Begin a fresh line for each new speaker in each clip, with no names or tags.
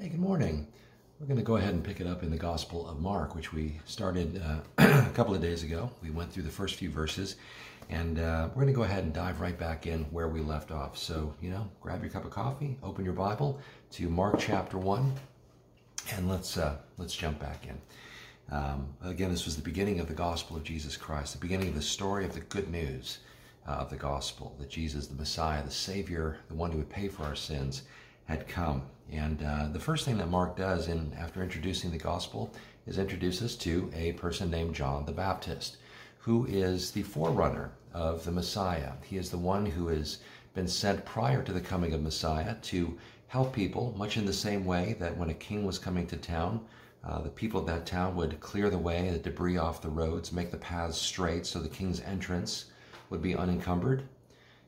Hey, good morning. We're going to go ahead and pick it up in the Gospel of Mark, which we started uh, a couple of days ago. We went through the first few verses, and uh, we're going to go ahead and dive right back in where we left off. So, you know, grab your cup of coffee, open your Bible to Mark chapter one, and let's uh, let's jump back in. Um, again, this was the beginning of the Gospel of Jesus Christ, the beginning of the story of the good news uh, of the Gospel that Jesus, the Messiah, the Savior, the one who would pay for our sins had come. And uh, the first thing that Mark does in after introducing the gospel is introduce us to a person named John the Baptist, who is the forerunner of the Messiah. He is the one who has been sent prior to the coming of Messiah to help people, much in the same way that when a king was coming to town, uh, the people of that town would clear the way, the debris off the roads, make the paths straight so the king's entrance would be unencumbered.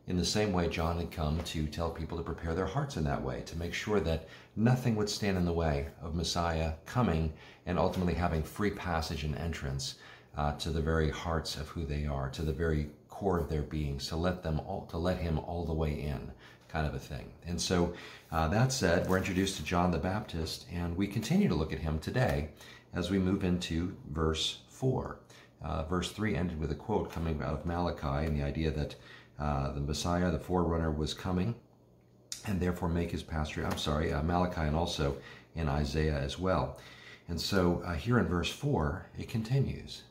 In the same way, John had come to tell people to prepare their hearts in that way, to make sure that nothing would stand in the way of Messiah coming and ultimately having free passage and entrance uh, to the very hearts of who they are, to the very core of their beings, to let them all, to let him all the way in, kind of a thing. And so, uh, that said, we're introduced to John the Baptist, and we continue to look at him today as we move into verse four. Uh, verse three ended with a quote coming out of Malachi, and the idea that uh, the Messiah, the forerunner, was coming, and therefore make his pasture. I'm sorry, uh, Malachi and also in Isaiah as well. And so uh, here in verse 4, it continues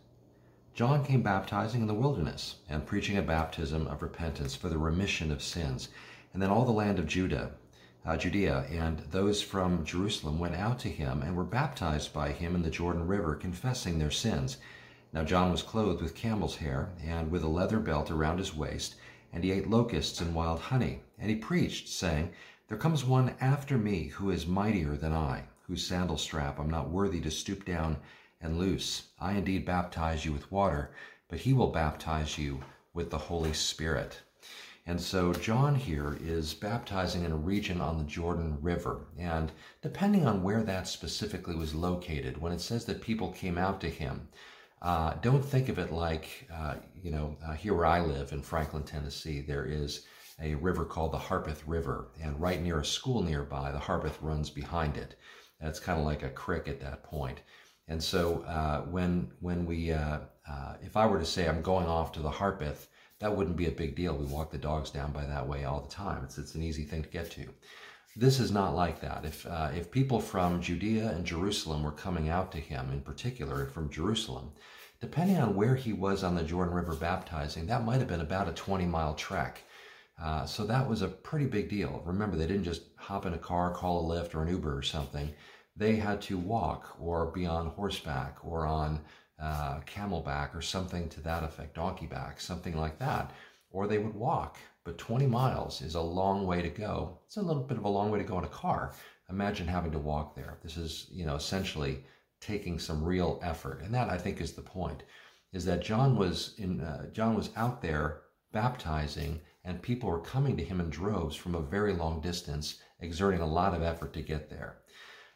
John came baptizing in the wilderness and preaching a baptism of repentance for the remission of sins. And then all the land of Judah, uh, Judea, and those from Jerusalem went out to him and were baptized by him in the Jordan River, confessing their sins. Now John was clothed with camel's hair and with a leather belt around his waist and he ate locusts and wild honey. And he preached, saying, There comes one after me who is mightier than I, whose sandal strap I'm not worthy to stoop down and loose. I indeed baptize you with water, but he will baptize you with the Holy Spirit. And so John here is baptizing in a region on the Jordan River. And depending on where that specifically was located, when it says that people came out to him, uh, don't think of it like, uh, you know, uh, here where I live in Franklin, Tennessee, there is a river called the Harpeth River, and right near a school nearby, the Harpeth runs behind it. That's kind of like a creek at that point. And so uh, when when we, uh, uh, if I were to say I'm going off to the Harpeth, that wouldn't be a big deal. We walk the dogs down by that way all the time. It's it's an easy thing to get to. This is not like that. If uh, if people from Judea and Jerusalem were coming out to him, in particular from Jerusalem, depending on where he was on the Jordan River baptizing, that might have been about a 20 mile trek. Uh, so that was a pretty big deal. Remember, they didn't just hop in a car, call a Lyft or an Uber or something. They had to walk or be on horseback or on uh, camelback or something to that effect, donkey back, something like that. Or they would walk. But 20 miles is a long way to go. It's a little bit of a long way to go in a car. Imagine having to walk there. This is, you know, essentially taking some real effort. And that I think is the point, is that John was in uh, John was out there baptizing and people were coming to him in droves from a very long distance, exerting a lot of effort to get there.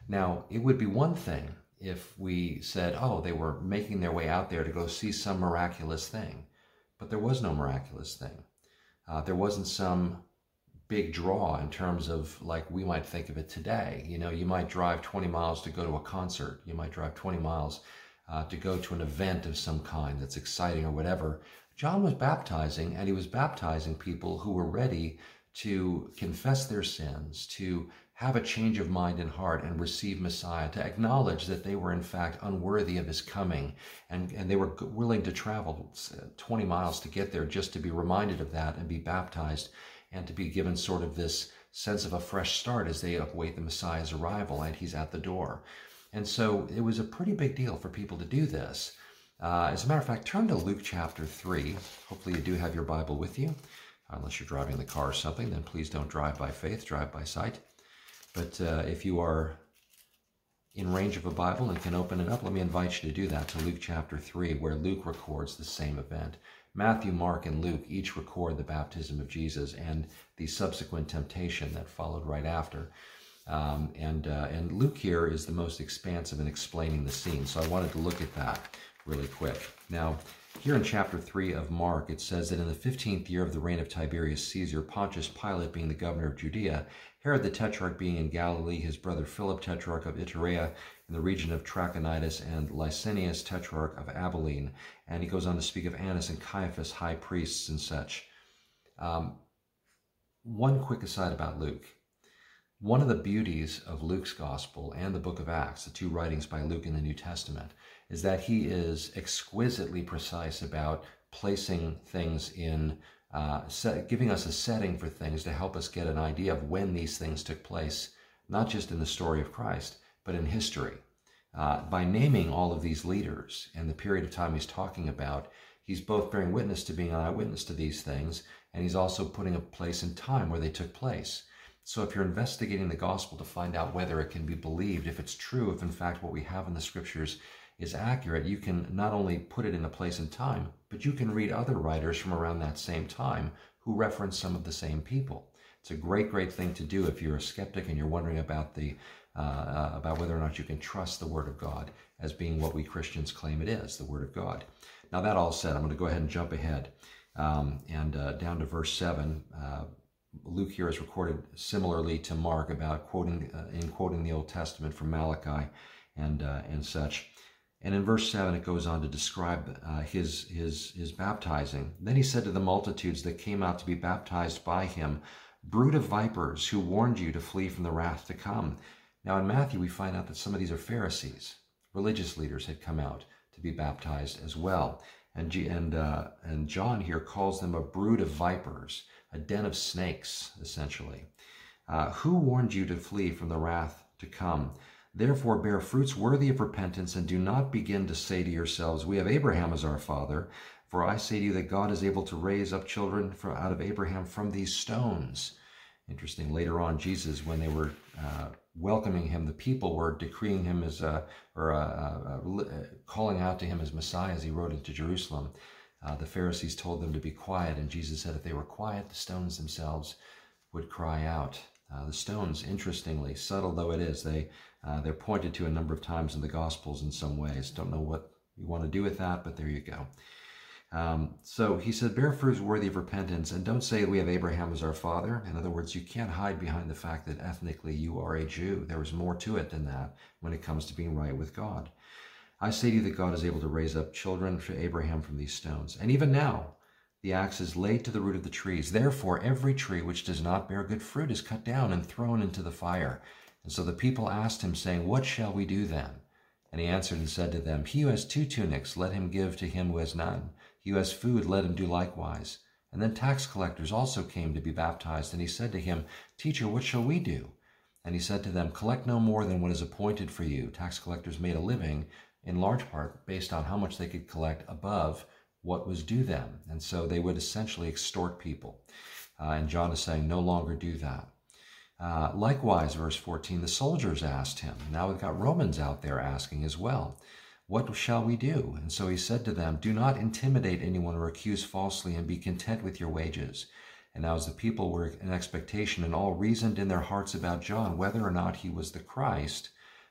Now, it would be one thing if we said, oh, they were making their way out there to go see some miraculous thing. But there was no miraculous thing. Uh, there wasn't some big draw in terms of like we might think of it today. You know, you might drive 20 miles to go to a concert. You might drive 20 miles uh, to go to an event of some kind that's exciting or whatever. John was baptizing, and he was baptizing people who were ready to confess their sins, to have a change of mind and heart and receive Messiah, to acknowledge that they were in fact unworthy of his coming, and, and they were willing to travel 20 miles to get there just to be reminded of that and be baptized and to be given sort of this sense of a fresh start as they await the Messiah's arrival and he's at the door. And so it was a pretty big deal for people to do this. Uh, as a matter of fact, turn to Luke chapter 3. Hopefully, you do have your Bible with you. Unless you're driving the car or something, then please don't drive by faith, drive by sight. But uh, if you are in range of a Bible and can open it up, let me invite you to do that to Luke chapter 3, where Luke records the same event. Matthew, Mark, and Luke each record the baptism of Jesus and the subsequent temptation that followed right after. Um, and, uh, and Luke here is the most expansive in explaining the scene. So I wanted to look at that really quick. Now, Here in chapter 3 of Mark, it says that in the 15th year of the reign of Tiberius Caesar, Pontius Pilate being the governor of Judea, Herod the Tetrarch being in Galilee, his brother Philip, Tetrarch of Iturea, in the region of Trachonitis, and Lysanias, Tetrarch of Abilene. And he goes on to speak of Annas and Caiaphas, high priests, and such. Um, one quick aside about Luke. One of the beauties of Luke's gospel and the book of Acts, the two writings by Luke in the New Testament, is that he is exquisitely precise about placing things in uh, set, giving us a setting for things to help us get an idea of when these things took place, not just in the story of Christ, but in history. Uh, by naming all of these leaders and the period of time he's talking about, he's both bearing witness to being an eyewitness to these things, and he's also putting a place in time where they took place. So if you're investigating the gospel to find out whether it can be believed, if it's true, if in fact what we have in the scriptures is accurate, you can not only put it in a place and time, but you can read other writers from around that same time who reference some of the same people. It's a great, great thing to do if you're a skeptic and you're wondering about the uh, uh, about whether or not you can trust the Word of God as being what we Christians claim it is, the Word of God. Now that all said, I'm going to go ahead and jump ahead um, and uh, down to verse seven. Uh, Luke here is recorded similarly to Mark about quoting uh, in quoting the Old Testament from Malachi and uh, and such. And in verse 7, it goes on to describe uh, his, his, his baptizing. Then he said to the multitudes that came out to be baptized by him, Brood of vipers, who warned you to flee from the wrath to come. Now in Matthew, we find out that some of these are Pharisees. Religious leaders had come out to be baptized as well. And, and, uh, and John here calls them a brood of vipers, a den of snakes, essentially. Uh, who warned you to flee from the wrath to come? Therefore, bear fruits worthy of repentance, and do not begin to say to yourselves, We have Abraham as our father. For I say to you that God is able to raise up children out of Abraham from these stones. Interesting. Later on, Jesus, when they were uh, welcoming him, the people were decreeing him as, uh, or uh, uh, uh calling out to him as Messiah as he rode into Jerusalem. Uh, the Pharisees told them to be quiet, and Jesus said if they were quiet, the stones themselves would cry out. the stones, interestingly, subtle though it is, they uh, they're pointed to a number of times in the Gospels in some ways. Don't know what you want to do with that, but there you go. Um, so he said, Bear fruits worthy of repentance, and don't say we have Abraham as our father. In other words, you can't hide behind the fact that ethnically you are a Jew. There is more to it than that when it comes to being right with God. I say to you that God is able to raise up children for Abraham from these stones. And even now, the axe is laid to the root of the trees. Therefore, every tree which does not bear good fruit is cut down and thrown into the fire. And so the people asked him, saying, What shall we do then? And he answered and said to them, He who has two tunics, let him give to him who has none. He who has food, let him do likewise. And then tax collectors also came to be baptized. And he said to him, Teacher, what shall we do? And he said to them, Collect no more than what is appointed for you. Tax collectors made a living, in large part, based on how much they could collect above what was due them. And so they would essentially extort people. Uh, and John is saying, No longer do that. Uh, likewise, verse 14, the soldiers asked him. Now we've got Romans out there asking as well, What shall we do? And so he said to them, Do not intimidate anyone or accuse falsely, and be content with your wages. And now, as the people were in expectation and all reasoned in their hearts about John, whether or not he was the Christ,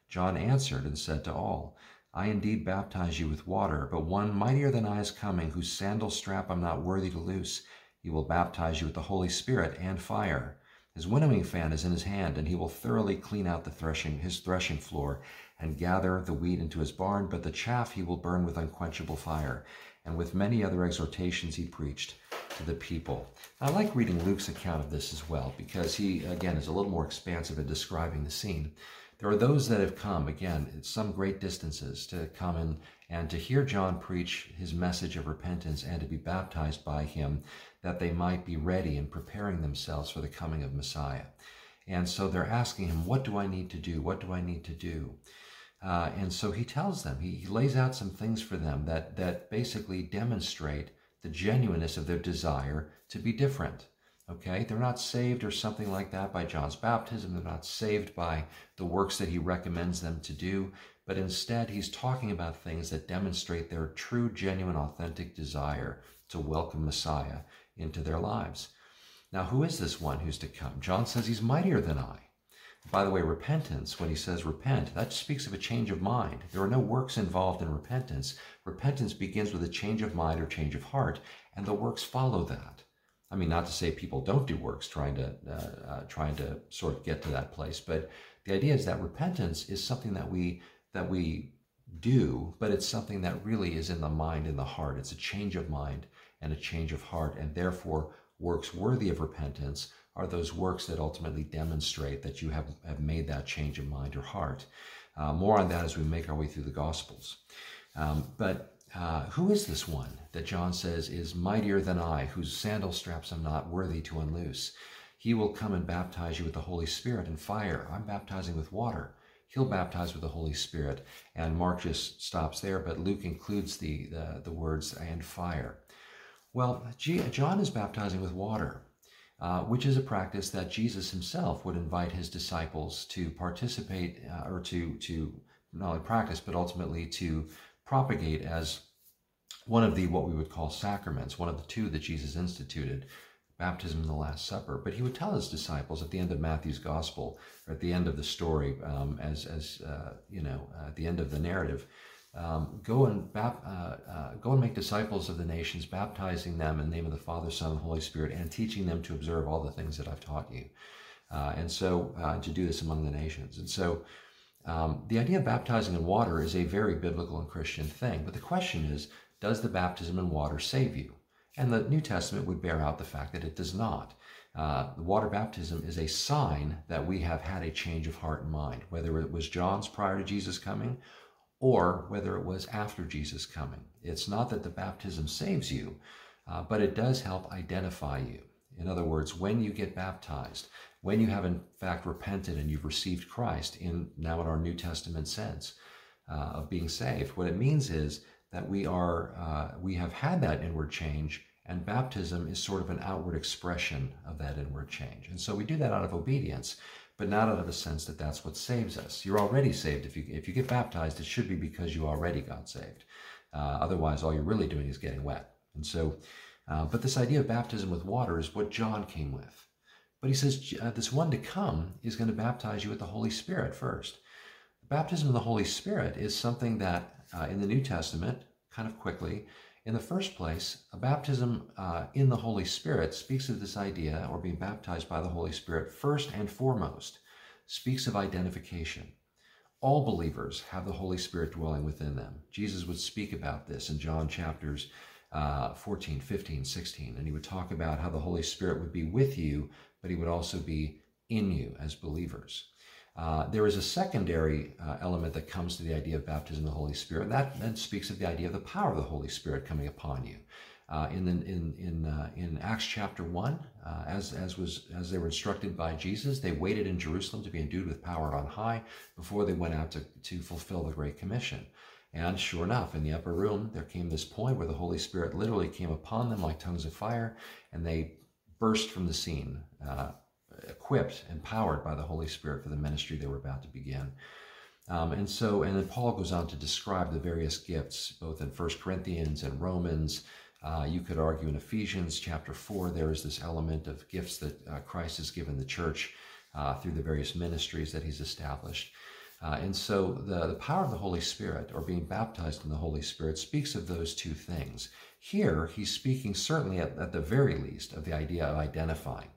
John answered and said to all, I indeed baptize you with water, but one mightier than I is coming, whose sandal strap I'm not worthy to loose. He will baptize you with the Holy Spirit and fire. His winnowing fan is in his hand, and he will thoroughly clean out the threshing, his threshing floor, and gather the wheat into his barn, but the chaff he will burn with unquenchable fire. And with many other exhortations he preached to the people. I like reading Luke's account of this as well, because he, again, is a little more expansive in describing the scene. There are those that have come, again, some great distances, to come and, and to hear John preach his message of repentance and to be baptized by him that they might be ready and preparing themselves for the coming of Messiah. And so they're asking him, What do I need to do? What do I need to do? Uh, and so he tells them, he, he lays out some things for them that, that basically demonstrate the genuineness of their desire to be different. Okay? They're not saved or something like that by John's baptism. They're not saved by the works that he recommends them to do. But instead, he's talking about things that demonstrate their true, genuine, authentic desire to welcome Messiah into their lives. Now, who is this one who's to come? John says he's mightier than I. By the way, repentance, when he says repent, that speaks of a change of mind. There are no works involved in repentance. Repentance begins with a change of mind or change of heart, and the works follow that. I mean, not to say people don't do works trying to uh, uh, trying to sort of get to that place, but the idea is that repentance is something that we that we do, but it's something that really is in the mind and the heart. It's a change of mind and a change of heart, and therefore works worthy of repentance are those works that ultimately demonstrate that you have, have made that change of mind or heart. Uh, more on that as we make our way through the Gospels. Um, but uh, who is this one that John says is mightier than I, whose sandal straps I'm not worthy to unloose? He will come and baptize you with the Holy Spirit and fire. I'm baptizing with water. He'll baptize with the Holy Spirit. And Mark just stops there, but Luke includes the, the, the words and fire. Well, John is baptizing with water uh, which is a practice that Jesus himself would invite his disciples to participate uh, or to, to not only practice, but ultimately to propagate as one of the what we would call sacraments, one of the two that Jesus instituted, baptism and the Last Supper. But he would tell his disciples at the end of Matthew's Gospel, or at the end of the story, um, as as uh, you know, at the end of the narrative, um, go and bap, uh, uh, go and make disciples of the nations, baptizing them in the name of the Father, Son, and Holy Spirit, and teaching them to observe all the things that I've taught you. Uh, and so uh, to do this among the nations. And so um, the idea of baptizing in water is a very biblical and Christian thing. But the question is, does the baptism in water save you? And the New Testament would bear out the fact that it does not. Uh, water baptism is a sign that we have had a change of heart and mind, whether it was John's prior to Jesus coming or whether it was after Jesus coming. It's not that the baptism saves you, uh, but it does help identify you. In other words, when you get baptized, when you have in fact repented and you've received Christ in now in our New Testament sense uh, of being saved, what it means is that we are uh, we have had that inward change, and baptism is sort of an outward expression of that inward change. And so we do that out of obedience but not out of a sense that that's what saves us. You're already saved. If you, if you get baptized, it should be because you already got saved. Uh, otherwise, all you're really doing is getting wet. And so, uh, but this idea of baptism with water is what John came with. But he says uh, this one to come is going to baptize you with the Holy Spirit first. The baptism of the Holy Spirit is something that uh, in the New Testament, kind of quickly, in the first place, a baptism uh, in the Holy Spirit speaks of this idea, or being baptized by the Holy Spirit, first and foremost, speaks of identification. All believers have the Holy Spirit dwelling within them. Jesus would speak about this in John chapters uh, 14, 15, 16, and he would talk about how the Holy Spirit would be with you, but he would also be in you as believers. Uh, there is a secondary uh, element that comes to the idea of baptism of the Holy Spirit, and that then speaks of the idea of the power of the Holy Spirit coming upon you. Uh, in, the, in, in, uh, in Acts chapter 1, uh, as, as, was, as they were instructed by Jesus, they waited in Jerusalem to be endued with power on high before they went out to, to fulfill the Great Commission. And sure enough, in the upper room, there came this point where the Holy Spirit literally came upon them like tongues of fire, and they burst from the scene, uh, equipped, empowered by the Holy Spirit for the ministry they were about to begin. Um, and so, and then Paul goes on to describe the various gifts, both in First Corinthians and Romans. Uh, you could argue in Ephesians chapter 4, there is this element of gifts that uh, Christ has given the church uh, through the various ministries that he's established. Uh, and so the, the power of the Holy Spirit, or being baptized in the Holy Spirit, speaks of those two things. Here, he's speaking certainly at, at the very least of the idea of identifying.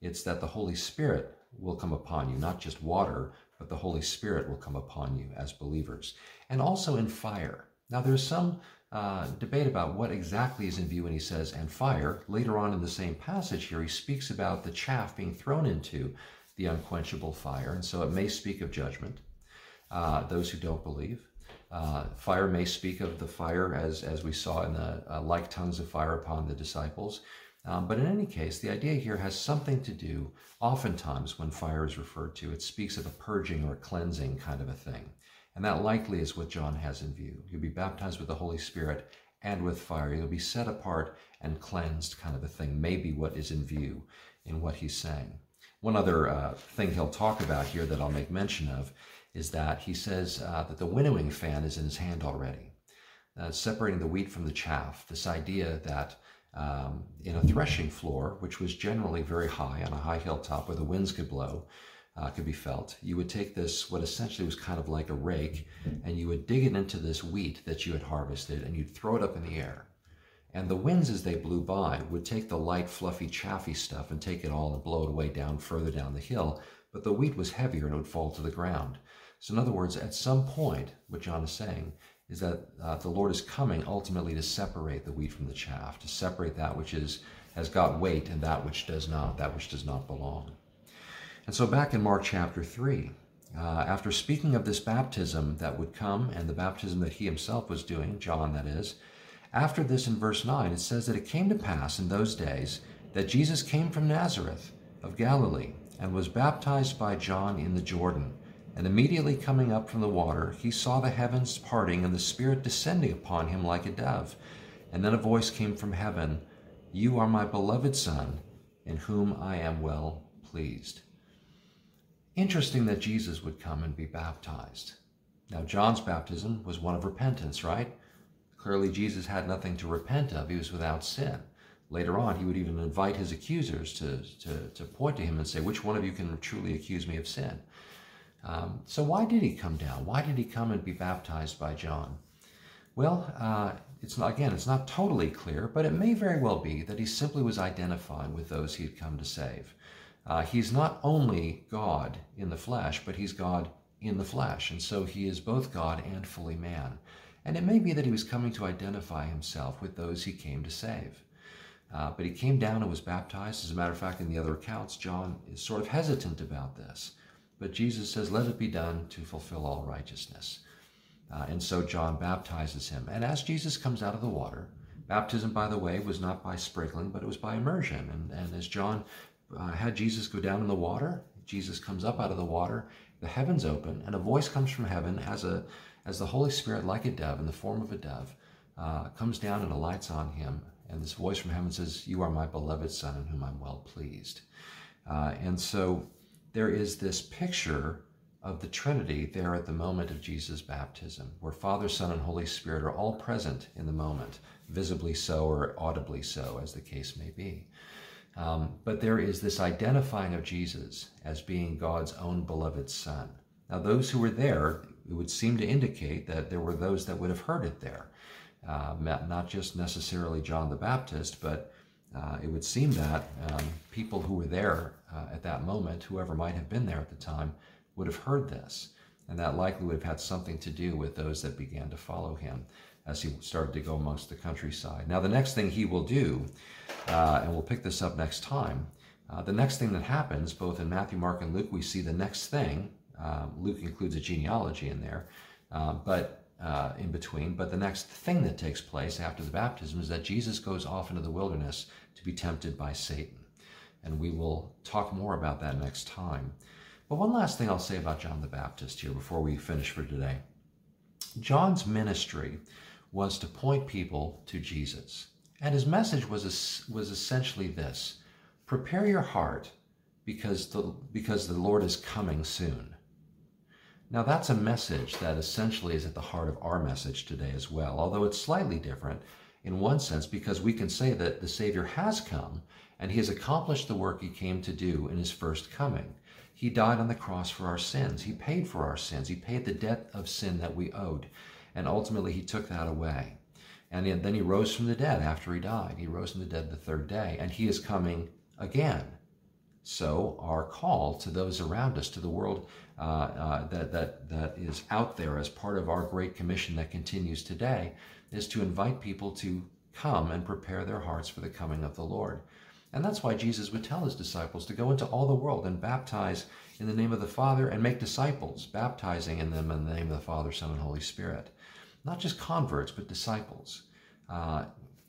It's that the Holy Spirit will come upon you, not just water, but the Holy Spirit will come upon you as believers. And also in fire. Now, there's some uh, debate about what exactly is in view when he says, and fire. Later on in the same passage here, he speaks about the chaff being thrown into the unquenchable fire. And so it may speak of judgment, uh, those who don't believe. Uh, fire may speak of the fire as, as we saw in the uh, like tongues of fire upon the disciples. Um, but in any case, the idea here has something to do, oftentimes when fire is referred to, it speaks of a purging or a cleansing kind of a thing. And that likely is what John has in view. You'll be baptized with the Holy Spirit and with fire. You'll be set apart and cleansed, kind of a thing, maybe what is in view in what he's saying. One other uh, thing he'll talk about here that I'll make mention of is that he says uh, that the winnowing fan is in his hand already, uh, separating the wheat from the chaff. This idea that um, in a threshing floor, which was generally very high on a high hilltop where the winds could blow. uh, could be felt, you would take this, what essentially was kind of like a rake, and you would dig it into this wheat that you had harvested, and you'd throw it up in the air. And the winds, as they blew by, would take the light, fluffy, chaffy stuff and take it all and blow it away down further down the hill. But the wheat was heavier and it would fall to the ground. So, in other words, at some point, what John is saying is that uh, the Lord is coming ultimately to separate the wheat from the chaff, to separate that which is has got weight and that which does not, that which does not belong. And so, back in Mark chapter 3, uh, after speaking of this baptism that would come and the baptism that he himself was doing, John that is, after this, in verse 9, it says that it came to pass in those days that Jesus came from Nazareth of Galilee and was baptized by John in the Jordan. And immediately coming up from the water, he saw the heavens parting and the Spirit descending upon him like a dove. And then a voice came from heaven You are my beloved Son, in whom I am well pleased. Interesting that Jesus would come and be baptized. Now, John's baptism was one of repentance, right? Clearly, Jesus had nothing to repent of. He was without sin. Later on, he would even invite his accusers to, to, to point to him and say, Which one of you can truly accuse me of sin? Um, so, why did he come down? Why did he come and be baptized by John? Well, uh, it's not, again, it's not totally clear, but it may very well be that he simply was identifying with those he had come to save. Uh, he's not only God in the flesh, but he's God in the flesh. And so he is both God and fully man. And it may be that he was coming to identify himself with those he came to save. Uh, but he came down and was baptized. As a matter of fact, in the other accounts, John is sort of hesitant about this. But Jesus says, Let it be done to fulfill all righteousness. Uh, and so John baptizes him. And as Jesus comes out of the water, baptism, by the way, was not by sprinkling, but it was by immersion. And, and as John uh, had Jesus go down in the water, Jesus comes up out of the water, the heavens open, and a voice comes from heaven as a as the Holy Spirit, like a dove, in the form of a dove, uh, comes down and alights on him. And this voice from heaven says, You are my beloved Son, in whom I'm well pleased. Uh, and so there is this picture of the Trinity there at the moment of Jesus' baptism, where Father, Son, and Holy Spirit are all present in the moment, visibly so or audibly so, as the case may be. Um, but there is this identifying of Jesus as being God's own beloved Son. Now, those who were there it would seem to indicate that there were those that would have heard it there. Uh, not just necessarily John the Baptist, but uh, it would seem that um, people who were there uh, at that moment, whoever might have been there at the time, would have heard this. And that likely would have had something to do with those that began to follow him as he started to go amongst the countryside. Now, the next thing he will do, uh, and we'll pick this up next time, uh, the next thing that happens, both in Matthew, Mark, and Luke, we see the next thing um, Luke includes a genealogy in there, uh, but uh, in between. But the next thing that takes place after the baptism is that Jesus goes off into the wilderness to be tempted by Satan. And we will talk more about that next time. But one last thing I'll say about John the Baptist here before we finish for today. John's ministry was to point people to Jesus. And his message was, was essentially this prepare your heart because the, because the Lord is coming soon. Now, that's a message that essentially is at the heart of our message today as well, although it's slightly different in one sense because we can say that the Savior has come and he has accomplished the work he came to do in his first coming. He died on the cross for our sins. He paid for our sins. He paid the debt of sin that we owed. And ultimately, he took that away. And then he rose from the dead after he died. He rose from the dead the third day. And he is coming again. So, our call to those around us, to the world uh, uh, that, that, that is out there as part of our Great Commission that continues today, is to invite people to come and prepare their hearts for the coming of the Lord. And that's why Jesus would tell his disciples to go into all the world and baptize in the name of the Father and make disciples, baptizing in them in the name of the Father, Son, and Holy Spirit. Not just converts, but disciples. Uh,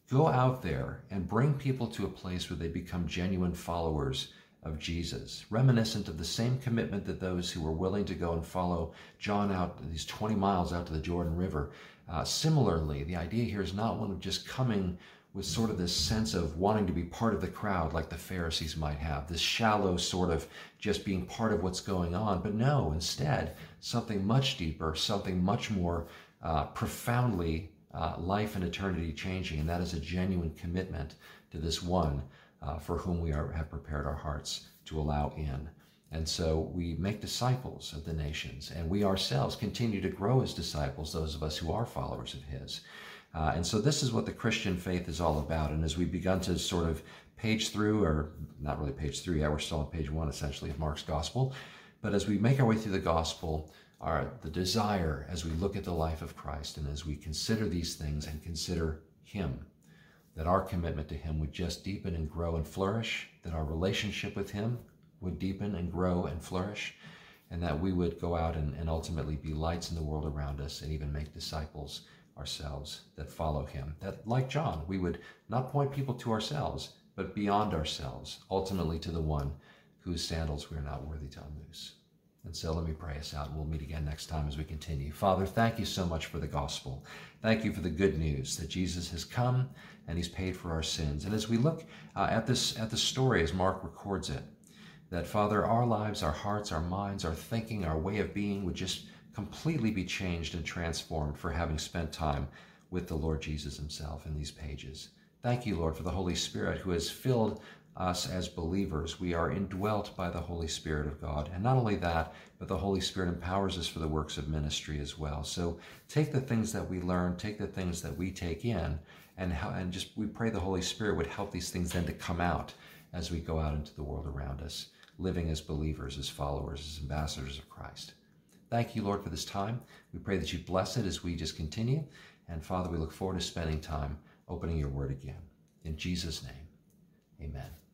go out there and bring people to a place where they become genuine followers of Jesus, reminiscent of the same commitment that those who were willing to go and follow John out these 20 miles out to the Jordan River. Uh, similarly, the idea here is not one of just coming with sort of this sense of wanting to be part of the crowd like the Pharisees might have, this shallow sort of just being part of what's going on. But no, instead, something much deeper, something much more uh, profoundly uh, life and eternity changing, and that is a genuine commitment to this one uh, for whom we are, have prepared our hearts to allow in. And so we make disciples of the nations, and we ourselves continue to grow as disciples, those of us who are followers of His. Uh, and so this is what the Christian faith is all about. And as we've begun to sort of page through, or not really page through yet, we're still on page one essentially of Mark's gospel. But as we make our way through the gospel, our the desire as we look at the life of Christ and as we consider these things and consider Him, that our commitment to Him would just deepen and grow and flourish, that our relationship with Him would deepen and grow and flourish, and that we would go out and, and ultimately be lights in the world around us and even make disciples ourselves that follow him. That, like John, we would not point people to ourselves, but beyond ourselves, ultimately to the one whose sandals we are not worthy to unloose. And so let me pray us out, we'll meet again next time as we continue. Father, thank you so much for the gospel. Thank you for the good news that Jesus has come and he's paid for our sins. And as we look uh, at this at the story as Mark records it, that Father, our lives, our hearts, our minds, our thinking, our way of being would just completely be changed and transformed for having spent time with the Lord Jesus himself in these pages. Thank you, Lord, for the Holy Spirit who has filled us as believers. We are indwelt by the Holy Spirit of God. And not only that, but the Holy Spirit empowers us for the works of ministry as well. So take the things that we learn, take the things that we take in, and, and just we pray the Holy Spirit would help these things then to come out as we go out into the world around us living as believers, as followers, as ambassadors of Christ. Thank you, Lord, for this time. We pray that you bless it as we just continue. And Father, we look forward to spending time opening your word again. In Jesus' name, amen.